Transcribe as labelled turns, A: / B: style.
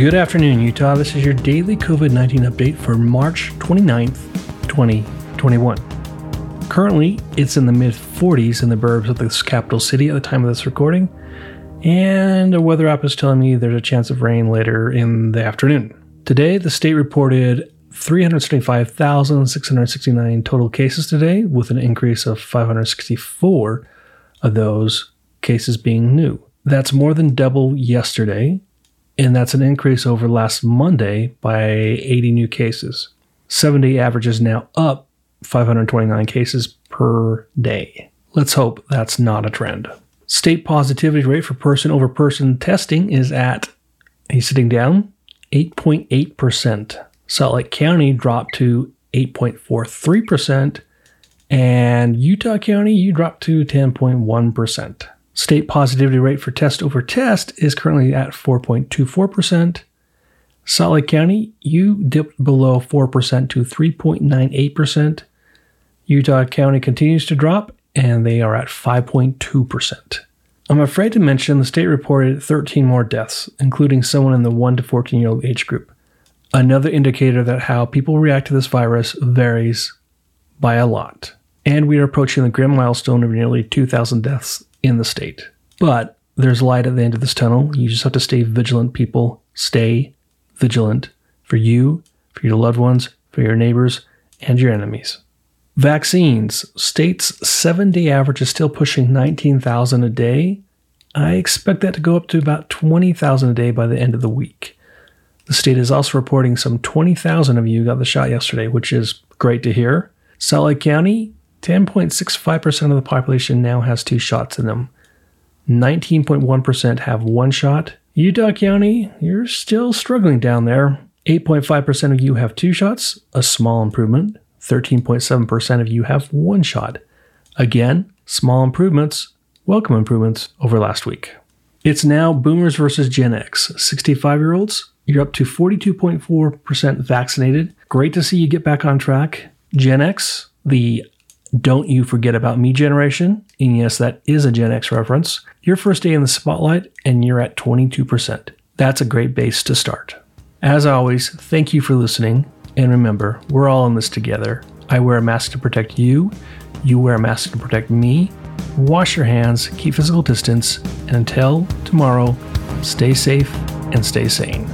A: Good afternoon, Utah. This is your daily COVID 19 update for March 29th, 2021. Currently, it's in the mid 40s in the burbs of this capital city at the time of this recording, and a weather app is telling me there's a chance of rain later in the afternoon. Today, the state reported 375,669 total cases today, with an increase of 564 of those cases being new. That's more than double yesterday, and that's an increase over last Monday by 80 new cases. Seven day average is now up 529 cases per day. Let's hope that's not a trend. State positivity rate for person over person testing is at, he's sitting down, 8.8%. Salt Lake County dropped to 8.43%, and Utah County, you dropped to 10.1%. State positivity rate for test over test is currently at 4.24%. Salt Lake County, you dipped below 4% to 3.98%. Utah County continues to drop, and they are at 5.2%. I'm afraid to mention the state reported 13 more deaths, including someone in the 1 to 14 year old age group. Another indicator that how people react to this virus varies by a lot. And we are approaching the grim milestone of nearly 2,000 deaths in the state. But there's light at the end of this tunnel. You just have to stay vigilant, people. Stay vigilant for you, for your loved ones, for your neighbors, and your enemies. Vaccines. State's seven day average is still pushing 19,000 a day. I expect that to go up to about 20,000 a day by the end of the week. The state is also reporting some 20,000 of you got the shot yesterday, which is great to hear. Salt Lake County, 10.65% of the population now has two shots in them. 19.1% have one shot. Utah County, you're still struggling down there. 8.5% of you have two shots, a small improvement. 13.7% of you have one shot. Again, small improvements, welcome improvements over last week. It's now boomers versus Gen X. 65 year olds, you're up to 42.4% vaccinated. Great to see you get back on track. Gen X, the don't You Forget About Me generation. And yes, that is a Gen X reference. Your first day in the spotlight, and you're at 22%. That's a great base to start. As always, thank you for listening. And remember, we're all in this together. I wear a mask to protect you. You wear a mask to protect me. Wash your hands, keep physical distance, and until tomorrow, stay safe and stay sane.